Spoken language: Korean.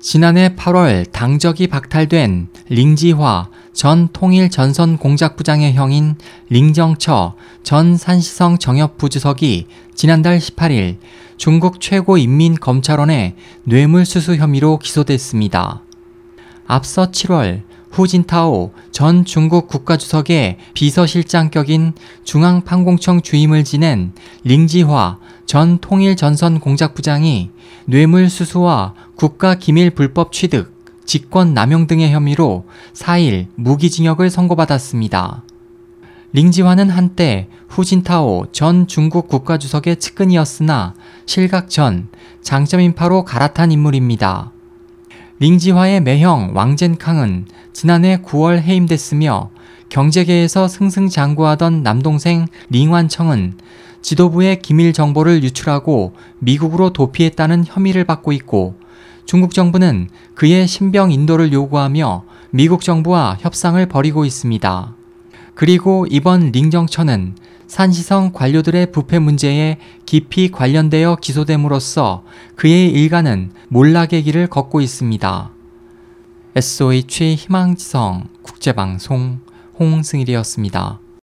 지난해 8월 당적이 박탈된 링지화 전 통일 전선 공작부장의 형인 링정처 전 산시성 정협부주석이 지난달 18일 중국 최고인민검찰원의 뇌물수수 혐의로 기소됐습니다. 앞서 7월 후진타오 전 중국 국가주석의 비서실장격인 중앙판공청 주임을 지낸 링지화 전 통일전선공작부장이 뇌물수수와 국가기밀 불법 취득, 직권 남용 등의 혐의로 4일 무기징역을 선고받았습니다. 링지화는 한때 후진타오 전 중국 국가주석의 측근이었으나 실각 전 장점인파로 갈아탄 인물입니다. 링지화의 매형 왕젠캉은 지난해 9월 해임됐으며 경제계에서 승승장구하던 남동생 링완청은 지도부의 기밀 정보를 유출하고 미국으로 도피했다는 혐의를 받고 있고 중국 정부는 그의 신병 인도를 요구하며 미국 정부와 협상을 벌이고 있습니다. 그리고 이번 링정처는 산시성 관료들의 부패 문제에 깊이 관련되어 기소됨으로써 그의 일가는 몰락의 길을 걷고 있습니다. SOH 희망지성 국제방송 홍승일이었습니다.